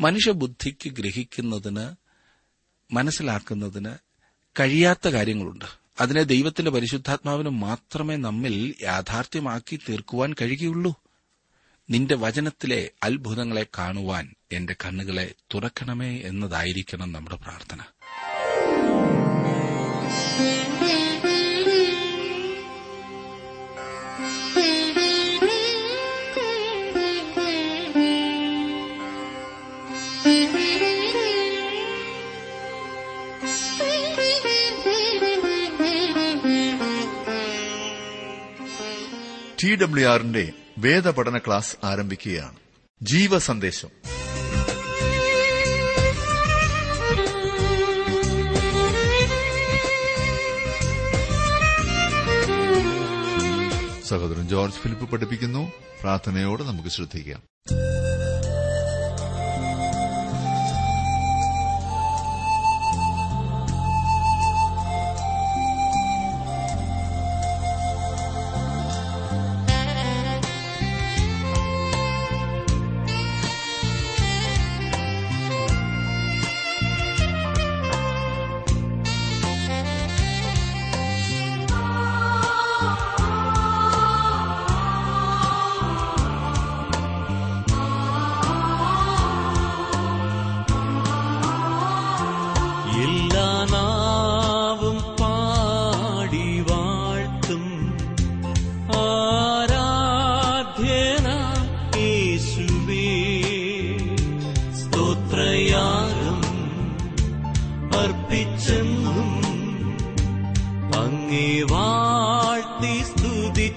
മനുഷ്യബുദ്ധിക്ക് ഗ്രഹിക്കുന്നതിന് മനസ്സിലാക്കുന്നതിന് കഴിയാത്ത കാര്യങ്ങളുണ്ട്. അതിനെ ദൈവത്തിന്റെ പരിശുദ്ധാത്മാവിന് മാത്രമേ നമ്മിൽ യാഥാർത്ഥ്യമാക്കി തീർക്കുവാൻ കഴിയുകയുള്ളൂ നിന്റെ വചനത്തിലെ അത്ഭുതങ്ങളെ കാണുവാൻ എന്റെ കണ്ണുകളെ തുറക്കണമേ എന്നതായിരിക്കണം നമ്മുടെ പ്രാർത്ഥന. ടി ഡബ്ല്യു ആറിന്റെ വേദപഠന ക്ലാസ് ആരംഭിക്കുകയാണ്. ജീവസന്ദേശം. സഹോദരൻ ജോർജ് ഫിലിപ്പ് പഠിപ്പിക്കുന്നു. പ്രാർത്ഥനയോടെ നമുക്ക് ശ്രദ്ധിക്കാം.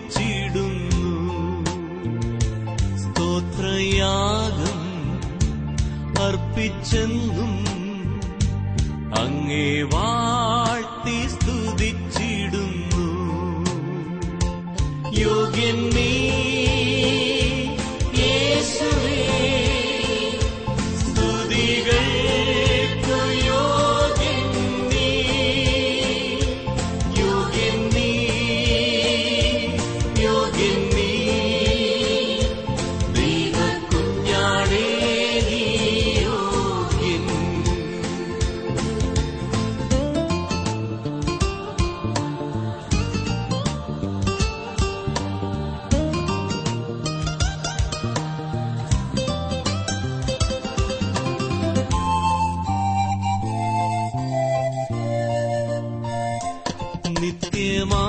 സ്തുതിച്ചിടുന്നു സ്തോത്രയാഗം അർപ്പിച്ചെന്നും അങ്ങേ വാഴ്ത്തി സ്തുതിച്ചിടുന്നു. യോഗ്യൻ நித்தியமா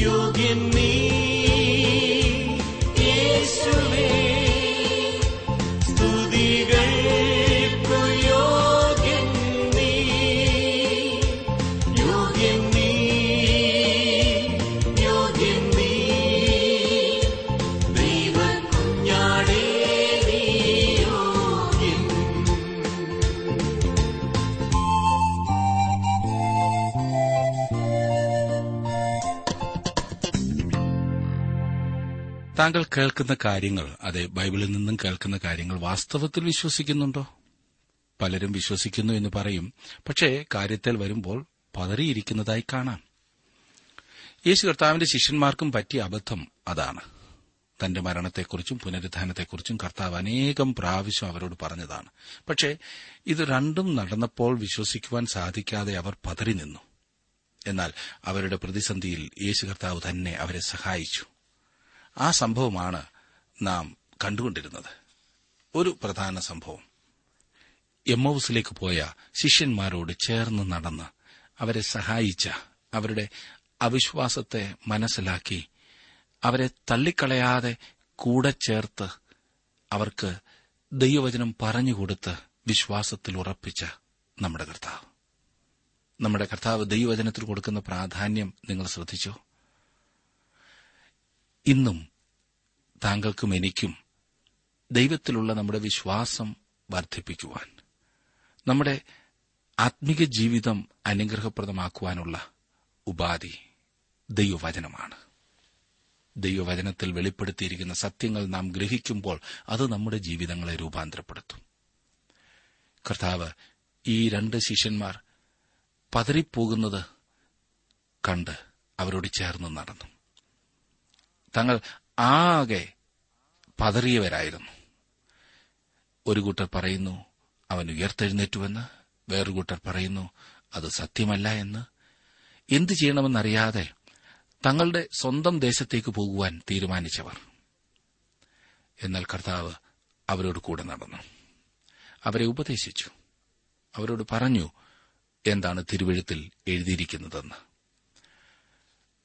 യോഗ്യൻ നീ യേശുവേ. സ്തുതികൾക്കു താങ്കൾ കേൾക്കുന്ന കാര്യങ്ങൾ അതെ ബൈബിളിൽ നിന്നും കേൾക്കുന്ന കാര്യങ്ങൾ വാസ്തവത്തിൽ വിശ്വസിക്കുന്നുണ്ടോ? പലരും വിശ്വസിക്കുന്നു എന്ന് പറയും. പക്ഷേ കാര്യത്തിൽ വരുമ്പോൾ പതറിയിരിക്കുന്നതായി കാണാം. യേശു കർത്താവിന്റെ ശിഷ്യന്മാർക്കും പറ്റിയ അബദ്ധം അതാണ്. തന്റെ മരണത്തെക്കുറിച്ചും പുനരുദ്ധാനത്തെക്കുറിച്ചും കർത്താവ് അനേകം പ്രാവശ്യം അവരോട് പറഞ്ഞതാണ്. പക്ഷേ ഇത് രണ്ടും നടന്നപ്പോൾ വിശ്വസിക്കുവാൻ സാധിക്കാതെ അവർ പതറി നിന്നു. എന്നാൽ അവരുടെ പ്രതിസന്ധിയിൽ യേശു കർത്താവ് തന്നെ അവരെ സഹായിച്ചു. ആ സംഭവമാണ് നാം കണ്ടുകൊണ്ടിരുന്നത്. ഒരു പ്രധാന സംഭവം. എമ്മൌസിലേക്ക് പോയ ശിഷ്യന്മാരോട് ചേർന്ന് നടന്ന് അവരെ സഹായിച്ച അവരുടെ അവിശ്വാസത്തെ മനസ്സിലാക്കി അവരെ തള്ളിക്കളയാതെ കൂടെ ചേർത്ത് അവർക്ക് ദൈവവചനം പറഞ്ഞുകൊടുത്ത് വിശ്വാസത്തിൽ ഉറപ്പിച്ച നമ്മുടെ കർത്താവ്. നമ്മുടെ കർത്താവ് ദൈവവചനത്തിൽ കൊടുക്കുന്ന പ്രാധാന്യം നിങ്ങൾ ശ്രദ്ധിച്ചോ? ഇന്നും താങ്കൾക്കും എനിക്കും ദൈവത്തിലുള്ള നമ്മുടെ വിശ്വാസം വർദ്ധിപ്പിക്കുവാൻ നമ്മുടെ ആത്മീക ജീവിതം അനുഗ്രഹപ്രദമാക്കുവാനുള്ള ഉപാധി ദൈവവചനമാണ്. ദൈവവചനത്തിൽ വെളിപ്പെടുത്തിയിരിക്കുന്ന സത്യങ്ങൾ നാം ഗ്രഹിക്കുമ്പോൾ അത് നമ്മുടെ ജീവിതങ്ങളെ രൂപാന്തരപ്പെടുത്തും. കർത്താവ് ഈ രണ്ട് ശിഷ്യന്മാർ പതറിപ്പോകുന്നത് കണ്ട് അവരോട് ചേർന്ന് നടന്നു. തങ്ങൾ ആകെ പതറിയവരായിരുന്നു. ഒരു കൂട്ടർ പറയുന്നു അവൻ ഉയർത്തെഴുന്നേറ്റുവെന്ന്. വേറൊരു കൂട്ടർ പറയുന്നു അത് സത്യമല്ല എന്ന്. എന്തു ചെയ്യണമെന്നറിയാതെ തങ്ങളുടെ സ്വന്തം ദേശത്തേക്ക് പോകുവാൻ തീരുമാനിച്ചവർ. എന്നാൽ കർത്താവ് അവരോട് കൂടെ നടന്നു. അവരെ ഉപദേശിച്ചു. അവരോട് പറഞ്ഞു എന്താണ് തിരുവഴുത്തിൽ എഴുതിയിരിക്കുന്നതെന്ന്?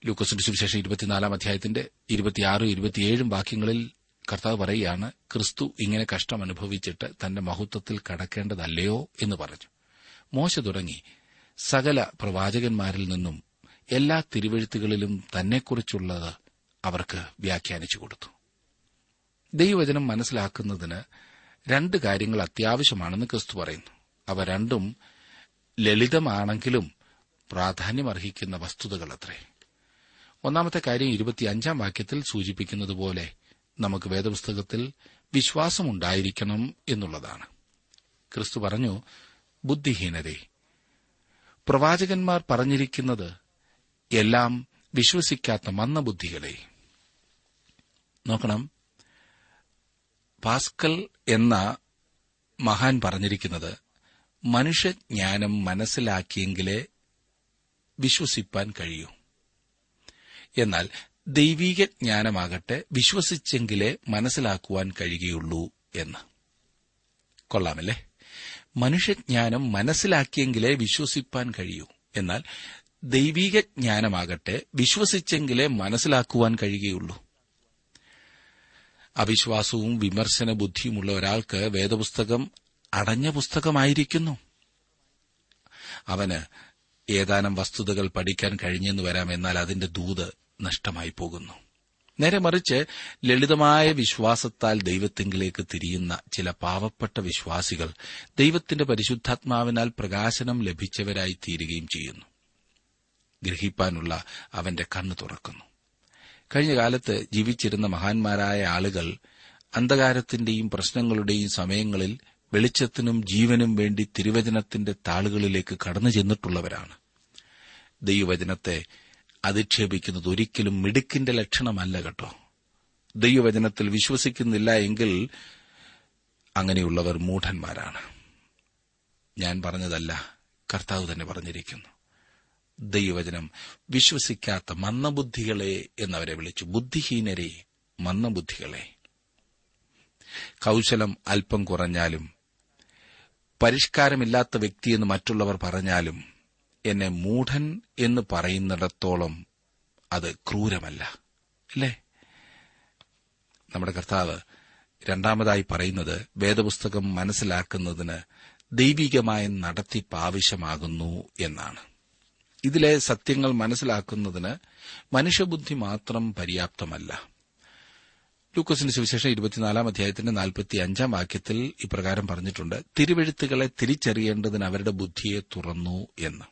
ലൂക്കോസിന്റെ സുവിശേഷം ഇരുപത്തിനാലാം അധ്യായത്തിന്റെ ഇരുപത്തിയാറും ഇരുപത്തിയേഴും വാക്യങ്ങളിൽ കർത്താവ് പറയുകയാണ് ക്രിസ്തു ഇങ്ങനെ കഷ്ടം അനുഭവിച്ചിട്ട് തന്റെ മഹത്വത്തിൽ കടക്കേണ്ടതല്ലയോ? എന്ന് പറഞ്ഞു. മോശ തുടങ്ങി സകല പ്രവാചകന്മാരിൽ നിന്നും എല്ലാ തിരുവഴുത്തുകളിലും തന്നെക്കുറിച്ചുള്ളത് അവർക്ക് വ്യാഖ്യാനിച്ചു കൊടുത്തു. ദൈവവചനം മനസ്സിലാക്കുന്നതിന് രണ്ട് കാര്യങ്ങൾ അത്യാവശ്യമാണെന്ന് ക്രിസ്തു പറയുന്നു. അവ രണ്ടും ലളിതമാണെങ്കിലും പ്രാധാന്യമർഹിക്കുന്ന വസ്തുതകളത്രേ. ഒന്നാമത്തെ കാര്യം ഇരുപത്തിയഞ്ചാം വാക്യത്തിൽ സൂചിപ്പിക്കുന്നതുപോലെ നമുക്ക് വേദപുസ്തകത്തിൽ വിശ്വാസമുണ്ടായിരിക്കണം എന്നുള്ളതാണ്. ക്രിസ്തു പറഞ്ഞു ബുദ്ധിഹീനരെ പ്രവാചകന്മാർ പറഞ്ഞിരിക്കുന്നത് എല്ലാം വിശ്വസിക്കാത്ത മന്ദബുദ്ധികളെ. നോക്കണം പാസ്കൽ എന്ന മഹാൻ പറഞ്ഞിരിക്കുന്നത് മനുഷ്യജ്ഞാനം മനസ്സിലാക്കിയെങ്കിലേ വിശ്വസിപ്പാൻ കഴിയൂ. എന്നാൽ ദൈവീക ജ്ഞാനമാകട്ടെ വിശ്വസിച്ചെങ്കിലേ മനസ്സിലാക്കുവാൻ കഴിയുകയുള്ളൂ എന്ന്. കൊള്ളാമല്ലേ? മനുഷ്യജ്ഞാനം മനസ്സിലാക്കിയെങ്കിലേ വിശ്വസിപ്പാൻ കഴിയൂ. എന്നാൽ ദൈവീക ജ്ഞാനമാകട്ടെ വിശ്വസിച്ചെങ്കിലേ മനസ്സിലാക്കുവാൻ കഴിയുകയുള്ളൂ. അവിശ്വാസവും വിമർശന ബുദ്ധിയുമുള്ള ഒരാൾക്ക് വേദപുസ്തകം അടഞ്ഞ പുസ്തകമായിരിക്കുന്നു. അവന് ഏതാനും വസ്തുതകൾ പഠിക്കാൻ കഴിഞ്ഞെന്ന് വരാം എന്നാൽ അതിന്റെ ദൂത് നഷ്ടമായി പോകുന്നു. നേരെ മറിച്ച് ലളിതമായ വിശ്വാസത്താൽ ദൈവത്തിങ്കിലേക്ക് തിരിയുന്ന ചില പാവപ്പെട്ട വിശ്വാസികൾ ദൈവത്തിന്റെ പരിശുദ്ധാത്മാവിനാൽ പ്രകാശനം ലഭിച്ചവരായി തീരുകയും ചെയ്യുന്നു. ഗ്രഹിപ്പാനുള്ള അവന്റെ കണ്ണ് തുറക്കുന്നു. കഴിഞ്ഞ കാലത്ത് ജീവിച്ചിരുന്ന മഹാന്മാരായ ആളുകൾ അന്ധകാരത്തിന്റെയും പ്രശ്നങ്ങളുടെയും സമയങ്ങളിൽ വെളിച്ചത്തിനും ജീവനും വേണ്ടി തിരുവചനത്തിന്റെ താളുകളിലേക്ക് കടന്നു ചെന്നിട്ടുള്ളവരാണ്. ദൈവവചനത്തെ അധിക്ഷേപിക്കുന്നത് ഒരിക്കലും മിടുക്കിന്റെ ലക്ഷണമല്ല കേട്ടോ. ദൈവവചനത്തിൽ വിശ്വസിക്കുന്നില്ല എങ്കിൽ അങ്ങനെയുള്ളവർ മൂഢന്മാരാണ്. ഞാൻ പറഞ്ഞതല്ല കർത്താവ് തന്നെ പറഞ്ഞിരിക്കുന്നു. ദൈവവചനം വിശ്വസിക്കാത്ത മന്ദബുദ്ധികളെ എന്നവരെ വിളിച്ചു. ബുദ്ധിഹീനരെ മന്ദബുദ്ധികളെ. കൌശലം അല്പം കുറഞ്ഞാലും പരിഷ്കാരമില്ലാത്ത വ്യക്തിയെന്ന് മറ്റുള്ളവർ പറഞ്ഞാലും എന്നെ മൂഢൻ എന്ന് പറയുന്നിടത്തോളം അത് ക്രൂരമല്ല. അല്ലേ? നമ്മുടെ കർത്താവ് രണ്ടാമതായി പറയുന്നത് വേദപുസ്തകം മനസ്സിലാക്കുന്നതിന് ദൈവികമായ നടത്തിപ്പ് ആവശ്യമാകുന്നു എന്നാണ്. ഇതിലെ സത്യങ്ങൾ മനസ്സിലാക്കുന്നതിന് മനുഷ്യബുദ്ധി മാത്രം പര്യാപ്തമല്ല. ലൂക്കോസിന്റെ സുവിശേഷം ഇരുപത്തിനാലാം അധ്യായത്തിന്റെ നാൽപ്പത്തി അഞ്ചാം വാക്യത്തിൽ ഇപ്രകാരം പറഞ്ഞിട്ടുണ്ട്. തിരുവെഴുത്തുകളെ തിരിച്ചറിയേണ്ടതിന് അവരുടെ ബുദ്ധിയെ തുറന്നു എന്ന്.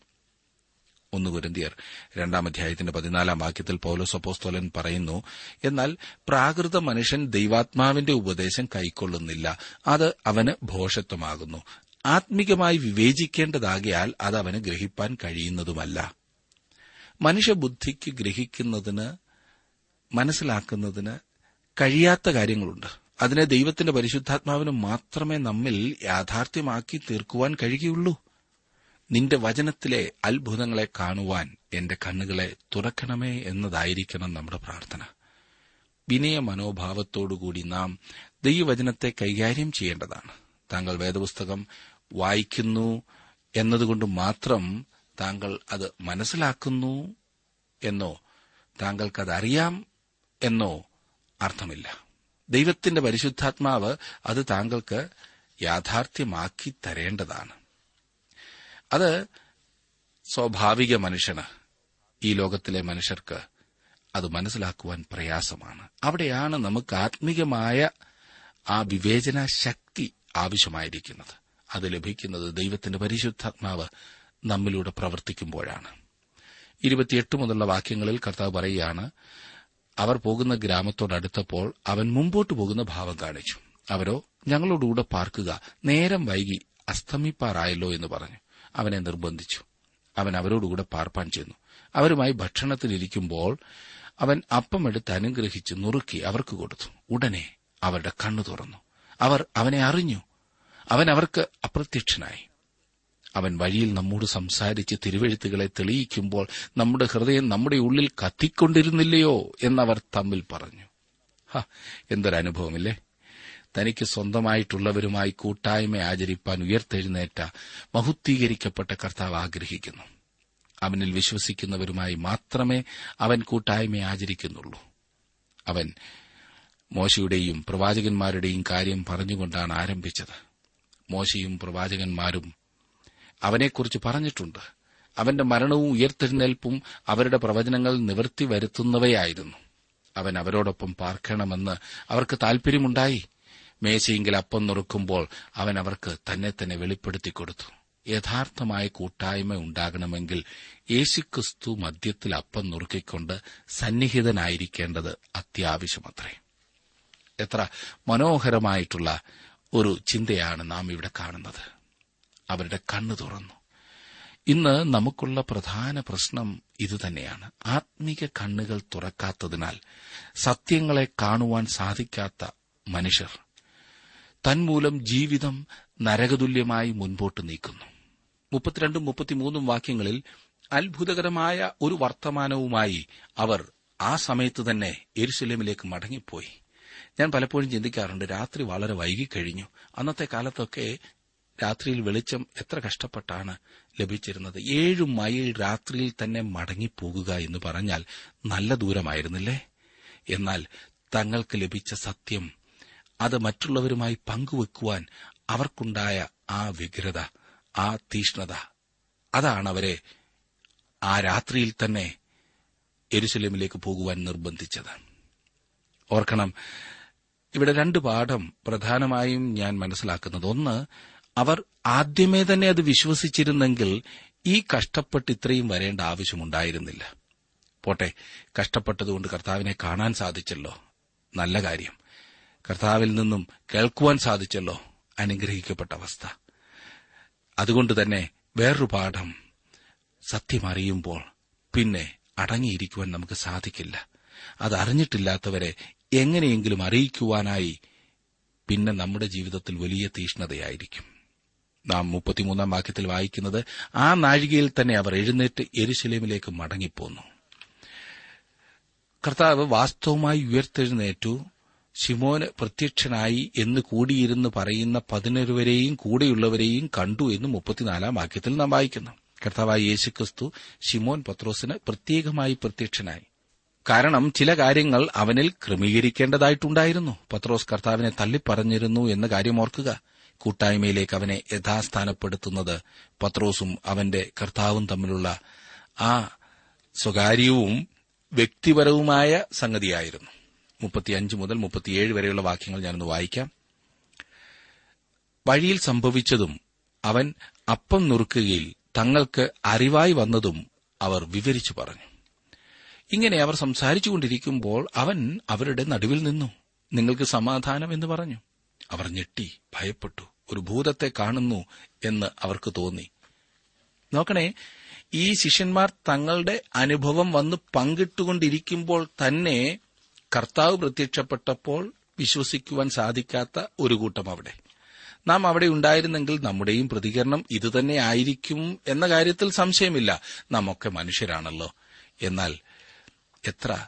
ഒന്ന് ഗുരുന്തിയർ രണ്ടാം അധ്യായത്തിന്റെ പതിനാലാം വാക്യത്തിൽ പൌലോസ് അപ്പോസ്തോലൻ പറയുന്നു എന്നാൽ പ്രാകൃത മനുഷ്യൻ ദൈവാത്മാവിന്റെ ഉപദേശം കൈക്കൊള്ളുന്നില്ല. അത് അവന് ഭോഷത്വമാകുന്നു. ആത്മികമായി വിവേചിക്കേണ്ടതാകിയാൽ അത് അവന് ഗ്രഹിപ്പാൻ കഴിയുന്നതുമല്ല. മനുഷ്യബുദ്ധിക്ക് ഗ്രഹിക്കുന്നതിന് മനസ്സിലാക്കുന്നതിന് കഴിയാത്ത കാര്യങ്ങളുണ്ട്. അതിനെ ദൈവത്തിന്റെ പരിശുദ്ധാത്മാവിന് മാത്രമേ നമ്മിൽ യാഥാർത്ഥ്യമാക്കി തീർക്കുവാൻ കഴിയുള്ളൂ നിന്റെ വചനത്തിലെ അത്ഭുതങ്ങളെ കാണുവാൻ എന്റെ കണ്ണുകളെ തുറക്കണമേ എന്നതായിരിക്കണം നമ്മുടെ പ്രാർത്ഥന. വിനയ മനോഭാവത്തോടുകൂടി നാം ദൈവവചനത്തെ കൈകാര്യം ചെയ്യേണ്ടതാണ്. താങ്കൾ വേദപുസ്തകം വായിക്കുന്നു എന്നതുകൊണ്ട് മാത്രം താങ്കൾ അത് മനസ്സിലാക്കുന്നു എന്നോ താങ്കൾക്കതറിയാം എന്നോ അർത്ഥമില്ല. ദൈവത്തിന്റെ പരിശുദ്ധാത്മാവ് അത് താങ്കൾക്ക് യാഥാർത്ഥ്യമാക്കി തരേണ്ടതാണ്. അത് സ്വാഭാവിക മനുഷ്യന് ഈ ലോകത്തിലെ മനുഷ്യർക്ക് അത് മനസ്സിലാക്കുവാൻ പ്രയാസമാണ്. അവിടെയാണ് നമുക്ക് ആത്മീകമായ ആ വിവേചന ശക്തി ആവശ്യമായിരിക്കുന്നത്. അത് ലഭിക്കുന്നത് ദൈവത്തിന്റെ പരിശുദ്ധാത്മാവ് നമ്മിലൂടെ പ്രവർത്തിക്കുമ്പോഴാണ്. ഇരുപത്തിയെട്ട് മുതലുള്ള വാക്യങ്ങളിൽ കർത്താവ് പറയുകയാണ് അവർ പോകുന്ന ഗ്രാമത്തോടടുത്തപ്പോൾ അവൻ മുമ്പോട്ട് പോകുന്ന ഭാവം കാണിച്ചു. അവരോ ഞങ്ങളോടുകൂടെ പാർക്കുക നേരം വൈകി അസ്തമിപ്പാറായല്ലോ എന്ന് പറഞ്ഞു. അവനെ നിർബന്ധിച്ചു. അവൻ അവരോടുകൂടെ പാർപ്പാൻ ചെന്നു. അവരുമായി ഭക്ഷണത്തിലിരിക്കുമ്പോൾ അവൻ അപ്പമെടുത്ത് അനുഗ്രഹിച്ച് നുറുക്കി അവർക്ക് കൊടുത്തു. ഉടനെ അവരുടെ കണ്ണു തുറന്നു. അവർ അവനെ അറിഞ്ഞു. അവൻ അവർക്ക് അപ്രത്യക്ഷനായി. അവൻ വഴിയിൽ നമ്മോട് സംസാരിച്ച് തിരുവഴുത്തുകളെ തെളിയിക്കുമ്പോൾ നമ്മുടെ ഹൃദയം നമ്മുടെ ഉള്ളിൽ കത്തിക്കൊണ്ടിരുന്നില്ലയോ എന്നവർ തമ്മിൽ പറഞ്ഞു. എന്തൊരനുഭവമില്ലേ? തനിക്ക് സ്വന്തമായിട്ടുള്ളവരുമായി കൂട്ടായ്മ ആചരിപ്പാൻ ഉയർത്തെഴുന്നേറ്റ മഹുദ്ധീകരിക്കപ്പെട്ട കർത്താവ് ആഗ്രഹിക്കുന്നു. അവനിൽ വിശ്വസിക്കുന്നവരുമായി മാത്രമേ അവൻ കൂട്ടായ്മ ആചരിക്കുന്നുള്ളൂ. അവൻ മോശയുടെയും പ്രവാചകന്മാരുടെയും കാര്യം പറഞ്ഞുകൊണ്ടാണ് ആരംഭിച്ചത്. മോശയും പ്രവാചകന്മാരും അവനെക്കുറിച്ച് പറഞ്ഞിട്ടുണ്ട്. അവന്റെ മരണവും ഉയർത്തെഴുന്നേൽപ്പും അവരുടെ പ്രവചനങ്ങൾ നിവർത്തി വരുത്തുന്നവയായിരുന്നു. അവൻ അവരോടൊപ്പം പാർക്കണമെന്ന് അവർക്ക് താൽപര്യമുണ്ടായി. മേശയെങ്കിൽ അപ്പം നുറുക്കുമ്പോൾ അവൻ അവർക്ക് തന്നെ തന്നെ വെളിപ്പെടുത്തി കൊടുത്തു. യഥാർത്ഥമായ കൂട്ടായ്മ ഉണ്ടാകണമെങ്കിൽ യേശുക്രിസ്തു മദ്യത്തിൽ അപ്പം നുറുക്കിക്കൊണ്ട് സന്നിഹിതനായിരിക്കേണ്ടത് അത്യാവശ്യമത്രേ. എത്ര മനോഹരമായിട്ടുള്ള ഒരു ചിന്തയാണ് നാം ഇവിടെ കാണുന്നത്. അവരുടെ കണ്ണു തുറന്നു. ഇന്ന് നമുക്കുള്ള പ്രധാന പ്രശ്നം ഇതുതന്നെയാണ്. ആത്മീക കണ്ണുകൾ തുറക്കാത്തതിനാൽ സത്യങ്ങളെ കാണുവാൻ സാധിക്കാത്ത മനുഷ്യർ തന്മൂലം ജീവിതം നരകതുല്യമായി മുൻപോട്ട് നീക്കുന്നു. മുപ്പത്തിരണ്ടും മുപ്പത്തിമൂന്നും വാക്യങ്ങളിൽ അത്ഭുതകരമായ ഒരു വർത്തമാനവുമായി അവർ ആ സമയത്ത് തന്നെ എരുസലേമിലേക്ക് മടങ്ങിപ്പോയി. ഞാൻ പലപ്പോഴും ചിന്തിക്കാറുണ്ട് രാത്രി വളരെ വൈകി കഴിഞ്ഞു അന്നത്തെ കാലത്തൊക്കെ രാത്രിയിൽ വെളിച്ചം എത്ര കഷ്ടപ്പെട്ടാണ് ലഭിച്ചിരുന്നത്. ഏഴു മൈൽ രാത്രിയിൽ തന്നെ മടങ്ങിപ്പോകുക എന്ന് പറഞ്ഞാൽ നല്ല ദൂരമായിരുന്നില്ലേ? എന്നാൽ തങ്ങൾക്ക് ലഭിച്ച സത്യം അത് മറ്റുള്ളവരുമായി പങ്കുവെക്കുവാൻ അവർക്കുണ്ടായ ആ വ്യഗ്രത ആ തീഷ്ണത അതാണ് അവരെ ആ രാത്രിയിൽ തന്നെ എരുസലേമിലേക്ക് പോകുവാൻ നിർബന്ധിച്ചത്. ഓർക്കണം ഇവിടെ രണ്ട് പാഠം പ്രധാനമായും ഞാൻ മനസ്സിലാക്കുന്നത്. ഒന്ന് അവർ ആദ്യമേ തന്നെ അത് വിശ്വസിച്ചിരുന്നെങ്കിൽ ഈ കഷ്ടപ്പെട്ട് ഇത്രയും വരേണ്ട ആവശ്യമുണ്ടായിരുന്നില്ല. പോട്ടെ കഷ്ടപ്പെട്ടതുകൊണ്ട് കർത്താവിനെ കാണാൻ സാധിച്ചല്ലോ. നല്ല കാര്യം. കർത്താവിൽ നിന്നും കേൾക്കുവാൻ സാധിച്ചല്ലോ അനുഗ്രഹിക്കപ്പെട്ട അവസ്ഥ. അതുകൊണ്ട് തന്നെ വേറൊരു പാഠം സത്യമറിയുമ്പോൾ പിന്നെ അടങ്ങിയിരിക്കുവാൻ നമുക്ക് സാധിക്കില്ല. അത് അറിഞ്ഞിട്ടില്ലാത്തവരെ എങ്ങനെയെങ്കിലും അറിയിക്കുവാനായി പിന്നെ നമ്മുടെ ജീവിതത്തിൽ വലിയ തീഷ്ണതയായിരിക്കും. നാം മുപ്പത്തിമൂന്നാം വാക്യത്തിൽ വായിക്കുന്നത് ആ നാഴികയിൽ തന്നെ അവർ എഴുന്നേറ്റ് എരുശലേമിലേക്ക് മടങ്ങിപ്പോന്നു. കർത്താവ് വാസ്തവമായി ഉയർത്തെഴുന്നേറ്റു ശിമോന് പ്രത്യക്ഷനായി എന്ന് കൂടിയിരുന്ന് പറയുന്ന പതിനൊരുവരെയും കൂടെയുള്ളവരെയും കണ്ടു എന്ന് മുപ്പത്തിനാലാം വാക്യത്തിൽ നാം വായിക്കുന്നു. കർത്താവായ യേശുക്രിസ്തു ശിമോൻ പത്രോസിന് പ്രത്യേകമായി പ്രത്യക്ഷനായി. കാരണം ചില കാര്യങ്ങൾ അവനിൽ ക്രമീകരിക്കേണ്ടതായിട്ടുണ്ടായിരുന്നു. പത്രോസ് കർത്താവിനെ തള്ളിപ്പറഞ്ഞിരുന്നു എന്ന കാര്യം ഓർക്കുക. കൂട്ടായ്മയിലേക്ക് അവനെ യഥാസ്ഥാനപ്പെടുത്തുന്നത് പത്രോസും അവന്റെ കർത്താവും തമ്മിലുള്ള ആ സ്വകാര്യവും വ്യക്തിപരവുമായ സംഗതിയായിരുന്നു. മുപ്പത്തിയഞ്ച് മുതൽ മുപ്പത്തിയേഴ് വരെയുള്ള വാക്യങ്ങൾ ഞാനൊന്ന് വായിക്കാം. വഴിയിൽ സംഭവിച്ചതും അവൻ അപ്പം നുറുക്കുകയിൽ തങ്ങൾക്ക് അറിവായി വന്നതും അവർ വിവരിച്ചു പറഞ്ഞു. ഇങ്ങനെ അവർ സംസാരിച്ചുകൊണ്ടിരിക്കുമ്പോൾ അവൻ അവരുടെ നടുവിൽ നിന്നു. നിങ്ങൾക്ക് സമാധാനം എന്ന് പറഞ്ഞു. അവർ ഞെട്ടി ഭയപ്പെട്ടു. ഒരു ഭൂതത്തെ കാണുന്നു എന്ന് അവർക്ക് തോന്നി. നോക്കണേ ഈ ശിഷ്യന്മാർ തങ്ങളുടെ അനുഭവം വന്ന് പങ്കിട്ടുകൊണ്ടിരിക്കുമ്പോൾ തന്നെ കർത്താവ് പ്രത്യക്ഷപ്പെട്ടപ്പോൾ വിശ്വസിക്കുവാൻ സാധിക്കാത്ത ഒരു കൂട്ടം അവിടെ. നാം അവിടെ ഉണ്ടായിരുന്നെങ്കിൽ നമ്മുടെയും പ്രതികരണം ഇതുതന്നെ ആയിരിക്കും എന്ന കാര്യത്തിൽ സംശയമില്ല. നമ്മൊക്കെ മനുഷ്യരാണല്ലോ. എന്നാൽ എത്ര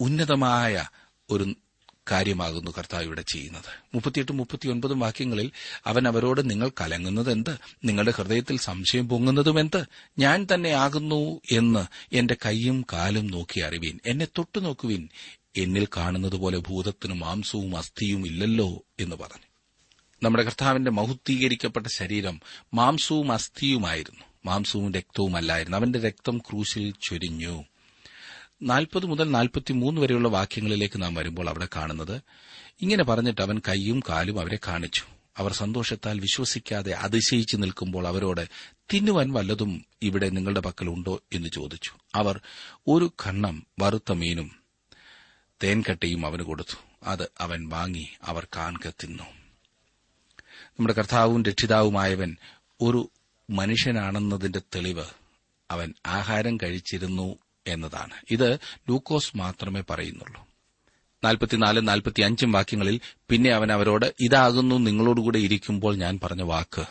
ഉന്നതമായ ഒരു കാര്യമാകുന്നു കർത്താവ് ഇവിടെ ചെയ്യുന്നത്. മുപ്പത്തിയെട്ടും മുപ്പത്തിയൊൻപതും വാക്യങ്ങളിൽ അവൻ അവരോട് നിങ്ങൾ കലങ്ങുന്നത് എന്ത് നിങ്ങളുടെ ഹൃദയത്തിൽ സംശയം പൊങ്ങുന്നതും എന്ത് ഞാൻ തന്നെ ആകുന്നു എന്ന് എന്റെ കൈയും കാലും നോക്കി അറിവീൻ. എന്നെ തൊട്ടു നോക്കുവിൻ. എന്നിൽ കാണുന്നതുപോലെ ഭൂതത്തിനും മാംസവും അസ്ഥിയും ഇല്ലല്ലോ എന്ന് പറഞ്ഞു. നമ്മുടെ കർത്താവിന്റെ മഹുദ്ധീകരിക്കപ്പെട്ട ശരീരം മാംസവും അസ്ഥിയുമായിരുന്നു. മാംസവും രക്തവുമല്ലായിരുന്നു. അവന്റെ രക്തം ക്രൂശിൽ ചൊരിഞ്ഞു. നാൽപ്പത് മുതൽ നാൽപ്പത്തിമൂന്ന് വരെയുള്ള വാക്യങ്ങളിലേക്ക് നാം വരുമ്പോൾ അവിടെ കാണുന്നത് ഇങ്ങനെ പറഞ്ഞിട്ട് അവൻ കൈയും കാലും അവരെ കാണിച്ചു. അവർ സന്തോഷത്താൽ വിശ്വസിക്കാതെ അതിശയിച്ചു നിൽക്കുമ്പോൾ അവരോട് തിന്നുവാൻ വല്ലതും ഇവിടെ നിങ്ങളുടെ പക്കലുണ്ടോ എന്ന് ചോദിച്ചു. അവർ ഒരു ഖണ്ണം വറുത്ത മീനും തേൻകട്ടയും അവന് കൊടുത്തു. അത് അവൻ വാങ്ങി അവർ കാൺക തിന്നു. നമ്മുടെ കർത്താവും രക്ഷിതാവുമായവൻ ഒരു മനുഷ്യനാണെന്നതിന്റെ തെളിവ് അവൻ ആഹാരം കഴിച്ചിരുന്നു എന്നതാണ്. ഇത് ലൂക്കോസ് മാത്രമേ പറയുന്നുള്ളൂ. നാൽപ്പത്തിനാലും നാൽപ്പത്തിയഞ്ചും വാക്യങ്ങളിൽ പിന്നെ അവൻ അവരോട് ഇതാകുന്നു നിങ്ങളോടുകൂടെ ഇരിക്കുമ്പോൾ ഞാൻ പറഞ്ഞ വാക്ക്.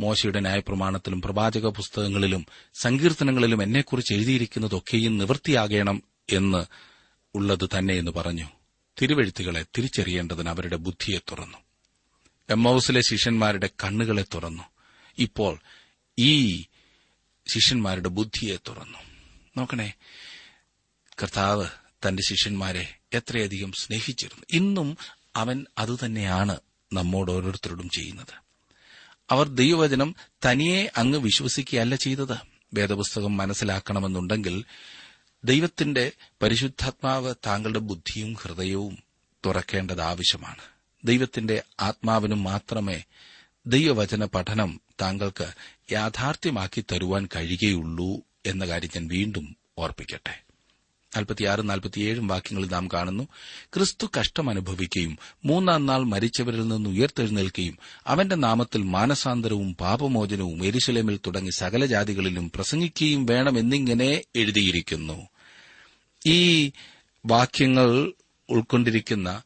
മോശയുടെ ന്യായപ്രമാണത്തിലും പ്രവാചക പുസ്തകങ്ങളിലും സങ്കീർത്തനങ്ങളിലും എന്നെക്കുറിച്ച് എഴുതിയിരിക്കുന്നതൊക്കെയും നിവൃത്തിയാകണം എന്ന് ഉള്ളത് തന്നെയെന്ന് പറഞ്ഞു. തിരുവെഴുത്തുകളെ തിരിച്ചറിയേണ്ടതിന് അവരുടെ ബുദ്ധിയെ തുറന്നു. എമ്മൌസിലെ ശിഷ്യന്മാരുടെ കണ്ണുകളെ തുറന്നു. ഇപ്പോൾ ഈ ശിഷ്യന്മാരുടെ ബുദ്ധിയെ തുറന്നു. നോക്കണേ കർത്താവ് തന്റെ ശിഷ്യന്മാരെ എത്രയധികം സ്നേഹിച്ചിരുന്നു. ഇന്നും അവൻ അതുതന്നെയാണ് നമ്മോട് ഓരോരുത്തരോടും ചെയ്യുന്നത്. അവർ ദൈവവചനം തനിയെ അങ്ങ് വിശ്വസിക്കുകയല്ല ചെയ്തത്. വേദപുസ്തകം മനസ്സിലാക്കണമെന്നുണ്ടെങ്കിൽ ദൈവത്തിന്റെ പരിശുദ്ധാത്മാവ് താങ്കളുടെ ബുദ്ധിയും ഹൃദയവും തുറക്കേണ്ടത് ആവശ്യമാണ്. ദൈവത്തിന്റെ ആത്മാവിനും മാത്രമേ ദൈവവചന പഠനം താങ്കൾക്ക് യാഥാർത്ഥ്യമാക്കി തരുവാൻ കഴിയുകയുള്ളൂ എന്ന കാര്യം ഞാൻ വീണ്ടും ഓർപ്പിക്കട്ടെ. നാൽപ്പത്തിയാറും നാൽപ്പത്തിയേഴും വാക്യങ്ങളിൽ നാം കാണുന്നു ക്രിസ്തു കഷ്ടം അനുഭവിക്കുകയും മൂന്നാം നാൾ മരിച്ചവരിൽ നിന്ന് ഉയർത്തെഴുന്നേൽക്കുകയും അവന്റെ നാമത്തിൽ മാനസാന്തരവും പാപമോചനവും എരിശിലേമിൽ തുടങ്ങി സകല ജാതികളിലും പ്രസംഗിക്കുകയും വേണമെന്നിങ്ങനെ എഴുതിയിരിക്കുന്നു. ഈ വാക്യങ്ങൾ ഉൾക്കൊണ്ടിരിക്കുന്ന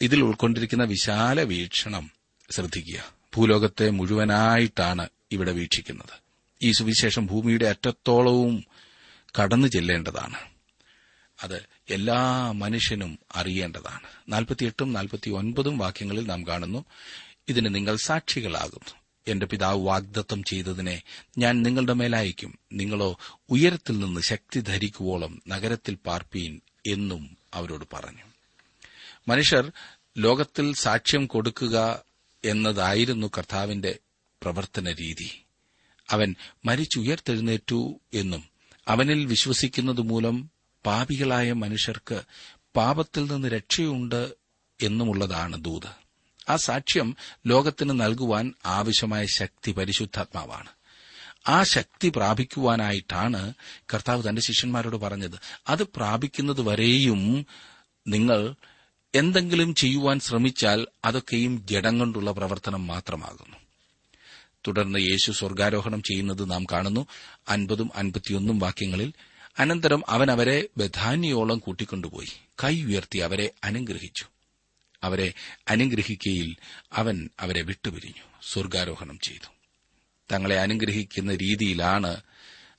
ഇതിൽ ഉൾക്കൊണ്ടിരിക്കുന്ന വിശാല വീക്ഷണം ശ്രദ്ധിക്കുക. ഭൂലോകത്തെ മുഴുവനായിട്ടാണ് ഇവിടെ വീക്ഷിക്കുന്നത്. ഈ സുവിശേഷം ഭൂമിയുടെ അറ്റത്തോളവും കടന്നു ചെല്ലേണ്ടതാണ്. അത് എല്ലാ മനുഷ്യനും അറിയേണ്ടതാണ്. നാൽപ്പത്തിയെട്ടും നാൽപ്പത്തി ഒൻപതും വാക്യങ്ങളിൽ നാം കാണുന്നു ഇതിന് നിങ്ങൾ സാക്ഷികളാകുന്നു. എന്റെ പിതാവ് വാഗ്ദത്തം ചെയ്തതിനെ ഞാൻ നിങ്ങളുടെ മേലയക്കും നിങ്ങളോ ഉയരത്തിൽ നിന്ന് ശക്തി ധരിക്കുവോളം നഗരത്തിൽ പാർപ്പീൻ എന്നും അവരോട് പറഞ്ഞു. മനുഷ്യർ ലോകത്തിൽ സാക്ഷ്യം കൊടുക്കുക എന്നതായിരുന്നു കർത്താവിന്റെ പ്രവർത്തന രീതി അവൻ മരിച്ചുയർത്തെഴുന്നേറ്റു എന്നും അവനിൽ വിശ്വസിക്കുന്നത് മൂലം പാപികളായ മനുഷ്യർക്ക് പാപത്തിൽ നിന്ന് രക്ഷയുണ്ട് എന്നുമുള്ളതാണ് ദൂത്. ആ സാക്ഷ്യം ലോകത്തിന് നൽകുവാൻ ആവശ്യമായ ശക്തി പരിശുദ്ധാത്മാവാണ്. ആ ശക്തി പ്രാപിക്കുവാനായിട്ടാണ് കർത്താവ് തന്റെ ശിഷ്യന്മാരോട് പറഞ്ഞത്. അത് പ്രാപിക്കുന്നതുവരെയും നിങ്ങൾ എന്തെങ്കിലും ചെയ്യുവാൻ ശ്രമിച്ചാൽ അതൊക്കെയും ജഡം കൊണ്ടുള്ള പ്രവർത്തനം മാത്രമാകുന്നു. തുടർന്ന് യേശു സ്വർഗാരോഹണം ചെയ്യുന്നത് നാം കാണുന്നു. അൻപതും അൻപത്തിയൊന്നും വാക്യങ്ങളിൽ അനന്തരം അവൻ അവരെ ബഥാനിയോളം കൂട്ടിക്കൊണ്ടുപോയി. കൈ ഉയർത്തി അവരെ അനുഗ്രഹിച്ചു. അവരെ അനുഗ്രഹിക്കയിൽ അവൻ അവരെ വിട്ടുപിരിഞ്ഞു. സ്വർഗാരോഹണം ചെയ്തു. തങ്ങളെ അനുഗ്രഹിക്കുന്ന രീതിയിലാണ്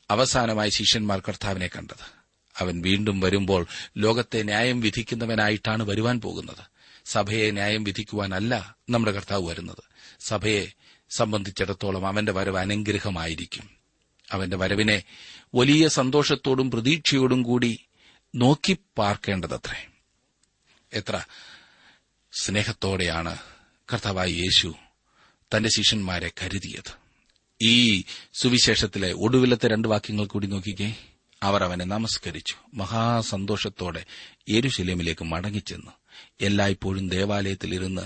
അവസാനമായി ശിഷ്യന്മാർ കർത്താവിനെ കണ്ടത്. അവൻ വീണ്ടും വരുമ്പോൾ ലോകത്തെ ന്യായം വിധിക്കുന്നവനായിട്ടാണ് വരുവാൻ പോകുന്നത്. സഭയെ ന്യായം വിധിക്കുവാനല്ല നമ്മുടെ കർത്താവ് വരുന്നത്. സഭയെ സംബന്ധിച്ചിടത്തോളം അവന്റെ വരവ് അനുഗ്രഹമായിരിക്കും. അവന്റെ വരവിനെ വലിയ സന്തോഷത്തോടും പ്രതീക്ഷയോടും കൂടി നോക്കി പാർക്കേണ്ടതത്രേ. എത്ര സ്നേഹത്തോടെയാണ് കർത്താവായി യേശു തന്റെ ശിഷ്യന്മാരെ കരുതിയത്. ഈ സുവിശേഷത്തിലെ ഒടുവിലത്തെ രണ്ട് വാക്യങ്ങൾ കൂടി നോക്കിക്കേ. അവർ അവനെ നമസ്കരിച്ചു. മഹാസന്തോഷത്തോടെ യേരുശലേമിലേക്ക് മടങ്ങിച്ചെന്നു. എല്ലായ്പ്പോഴും ദേവാലയത്തിലിരുന്ന്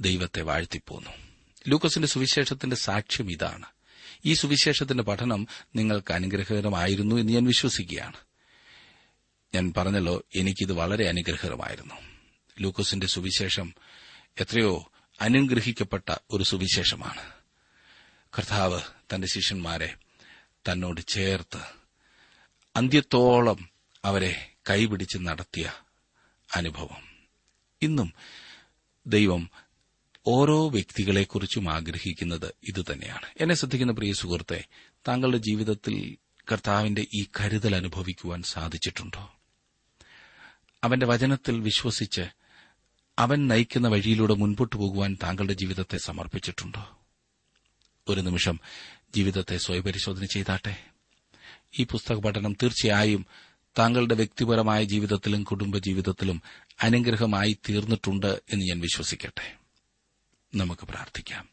ദൈവത്തെ വാഴ്ത്തിപ്പോന്നു. ലൂക്കസിന്റെ സുവിശേഷത്തിന്റെ സാക്ഷ്യം ഇതാണ്. ഈ സുവിശേഷത്തിന്റെ പഠനം നിങ്ങൾക്ക് അനുഗ്രഹകരമായിരുന്നു എന്ന് ഞാൻ വിശ്വസിക്കുകയാണ്. ഞാൻ പറഞ്ഞല്ലോ എനിക്കിത് വളരെ അനുഗ്രഹകരമായിരുന്നു. ലൂക്കസിന്റെ സുവിശേഷം എത്രയോ അനുഗ്രഹിക്കപ്പെട്ട ഒരു സുവിശേഷമാണ്. കർത്താവ് തന്റെ ശിഷ്യന്മാരെ തന്നോട് ചേർത്ത് അന്ത്യത്തോളം അവരെ കൈപിടിച്ച് നടത്തിയ അനുഭവം. ഇന്നും ദൈവം ഓരോ വ്യക്തികളെക്കുറിച്ചും ആഗ്രഹിക്കുന്നത് ഇതുതന്നെയാണ്. എന്നെ ശ്രദ്ധിക്കുന്ന പ്രിയ സുഹൃത്തെ താങ്കളുടെ ജീവിതത്തിൽ കർത്താവിന്റെ ഈ കരുതൽ അനുഭവിക്കുവാൻ സാധിച്ചിട്ടുണ്ടോ? അവന്റെ വചനത്തിൽ വിശ്വസിച്ച് അവൻ നയിക്കുന്ന വഴിയിലൂടെ മുൻപോട്ടു പോകുവാൻ താങ്കളുടെ ജീവിതത്തെ സമർപ്പിച്ചിട്ടുണ്ടോ? ഒരു നിമിഷം ജീവിതത്തെ സ്വയപരിശോധന ചെയ്താട്ടെ. ഈ പുസ്തക പഠനം തീർച്ചയായും താങ്കളുടെ വ്യക്തിപരമായ ജീവിതത്തിലും കുടുംബജീവിതത്തിലും അനുഗ്രഹമായി തീർന്നിട്ടുണ്ട് എന്ന് ഞാൻ വിശ്വസിക്കട്ടെ. നമുക്ക് പ്രാർത്ഥിക്കാം.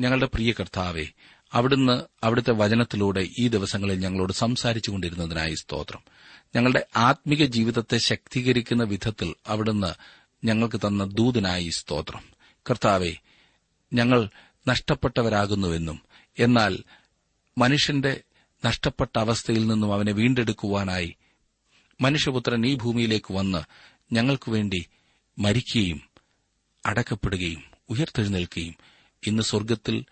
ഞങ്ങളുടെ പ്രിയ കർത്താവെ അവിടുന്ന് അവിടുത്തെ വചനത്തിലൂടെ ഈ ദിവസങ്ങളിൽ ഞങ്ങളോട് സംസാരിച്ചു കൊണ്ടിരുന്നതിനായി സ്തോത്രം. ഞങ്ങളുടെ ആത്മീക ജീവിതത്തെ ശക്തീകരിക്കുന്ന വിധത്തിൽ അവിടുന്ന് ഞങ്ങൾക്ക് തന്ന ദൂതനായി സ്തോത്രം. കർത്താവെ ഞങ്ങൾ നഷ്ടപ്പെട്ടവരാകുന്നുവെന്നും എന്നാൽ മനുഷ്യന്റെ നഷ്ടപ്പെട്ട അവസ്ഥയിൽ നിന്നും അവനെ വീണ്ടെടുക്കുവാനായി മനുഷ്യപുത്രൻ ഈ ഭൂമിയിലേക്ക് വന്ന് ഞങ്ങൾക്കുവേണ്ടി മരിക്കുകയും അടക്കപ്പെടുകയും ഉയർത്തെഴുന്നേൽക്കുകയും ഇന്ന് സ്വർഗത്തിൽ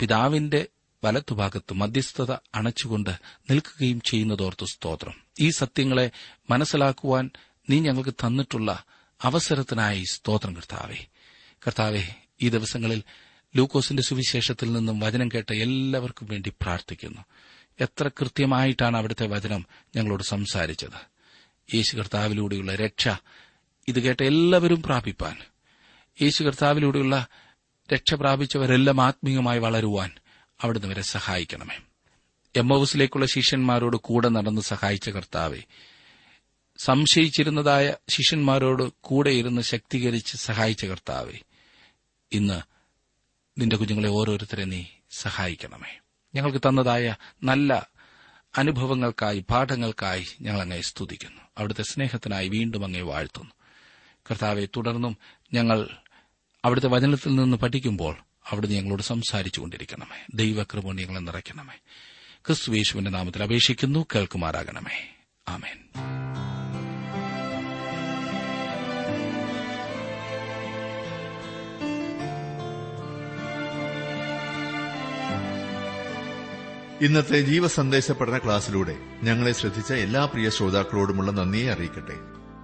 പിതാവിന്റെ വലത്തുഭാഗത്ത് മധ്യസ്ഥത അണച്ചുകൊണ്ട് നിൽക്കുകയും ചെയ്യുന്നതോർത്ത് സ്തോത്രം. ഈ സത്യങ്ങളെ മനസ്സിലാക്കുവാൻ നീ ഞങ്ങൾക്ക് തന്നിട്ടുള്ള അവസരത്തിനായി സ്തോത്രം കർത്താവെ. കർത്താവെ ഈ ദിവസങ്ങളിൽ ലൂക്കോസിന്റെ സുവിശേഷത്തിൽ നിന്നും വചനം കേട്ട എല്ലാവർക്കും വേണ്ടി പ്രാർത്ഥിക്കുന്നു. എത്ര കൃത്യമായിട്ടാണ് അവിടുത്തെ വചനം ഞങ്ങളോട് സംസാരിച്ചത്. യേശു കർത്താവിലൂടെയുള്ള രക്ഷ ഇത് കേട്ട എല്ലാവരും പ്രാപിപ്പാൻ യേശു കർത്താവിലൂടെയുള്ള രക്ഷ പ്രാപിച്ചവരെല്ലാം ആത്മീയമായി വളരുവാൻ അവിടുന്ന് വരെ സഹായിക്കണമേ. എമ്മൌസിലേക്കുള്ള ശിഷ്യന്മാരോട് കൂടെ നടന്ന് സഹായിച്ച കർത്താവെ സംശയിച്ചിരുന്നതായ ശിഷ്യന്മാരോട് കൂടെ ഇരുന്ന് ശക്തീകരിച്ച് സഹായിച്ച കർത്താവെ ഇന്ന് നിന്റെ കുഞ്ഞുങ്ങളെ ഓരോരുത്തരെ നീ സഹായിക്കണമേ. ഞങ്ങൾക്ക് തന്നതായ നല്ല അനുഭവങ്ങൾക്കായി പാഠങ്ങൾക്കായി ഞങ്ങൾ അങ്ങേ സ്തുതിക്കുന്നു. അവിടുത്തെ സ്നേഹത്തിനായി വീണ്ടും അങ്ങേ വാഴ്ത്തുന്നു. കർത്താവെ തുടർന്നും ഞങ്ങൾ അവിടുത്തെ വചനത്തിൽ നിന്ന് പഠിക്കുമ്പോൾ അവിടുന്ന് ഞങ്ങളോട് സംസാരിച്ചുകൊണ്ടിരിക്കണമേ. ദൈവകൃപ ഞങ്ങളെ നിറയ്ക്കണമേ. ക്രിസ്തു യേശുവിന്റെ നാമത്തിൽ അപേക്ഷിക്കുന്നു കേൾക്കുമാറാകണമേ. ആമേൻ. ഇന്നത്തെ ജീവസന്ദേശ പഠന ക്ലാസ്സിലൂടെ ഞങ്ങളെ ശ്രദ്ധിച്ച എല്ലാ പ്രിയ ശ്രോതാക്കളോടുമുള്ള നന്ദിയെ അറിയിക്കട്ടെ.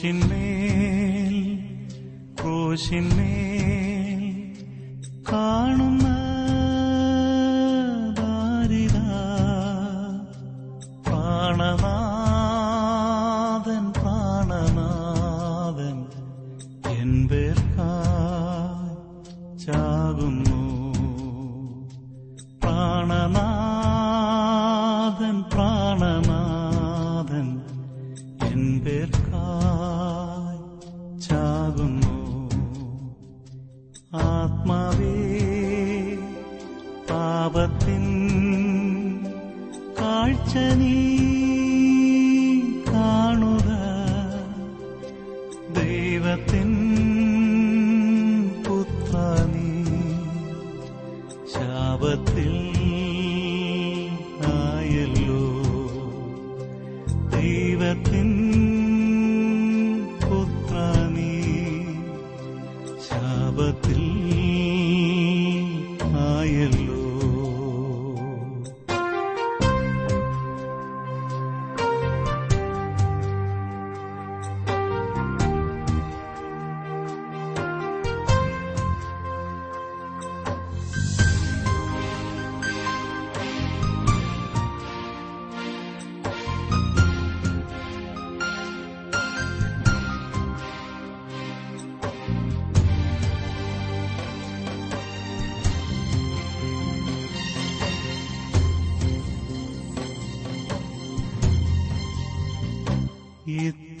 she made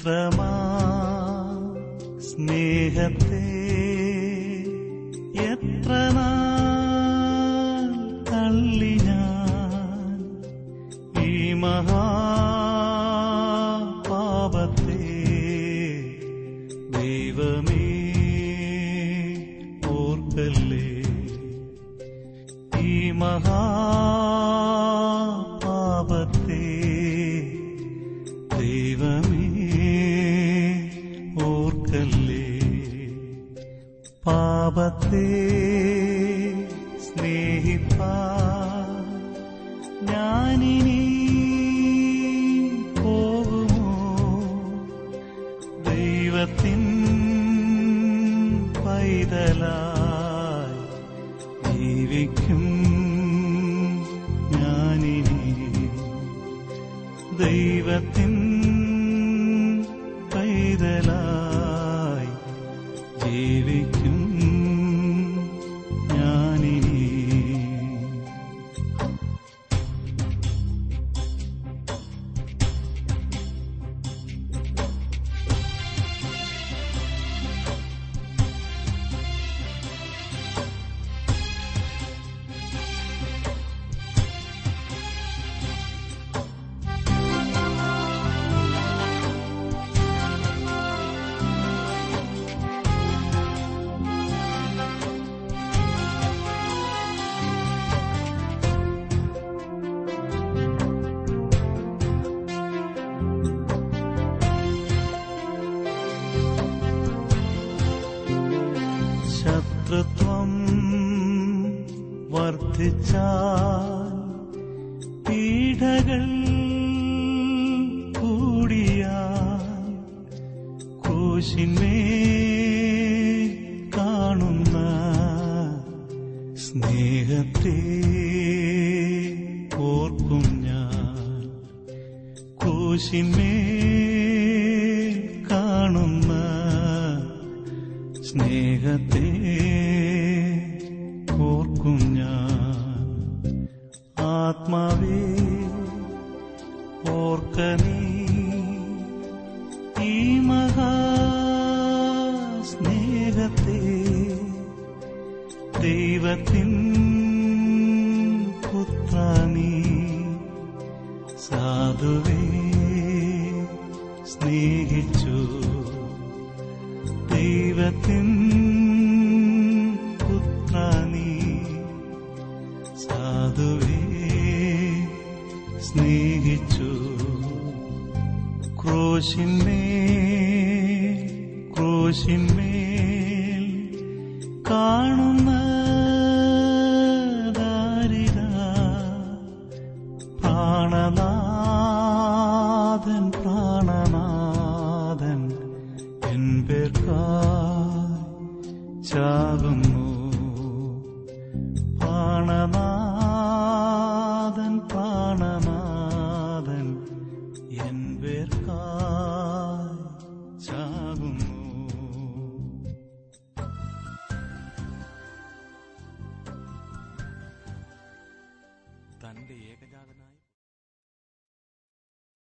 ചിത്രമാ സ്നേഹത്തെ ജീവിക്കും. ഞാനിനി ദൈവത്തിൻ ശത്രുത്വം വർദ്ധിച്ചാൽ പീഡകൾ സ്വർഗത്തിൻ പുത്ര നീ സാധുവേ സ്നേഹിച്ചു ക്രോശിന്റെ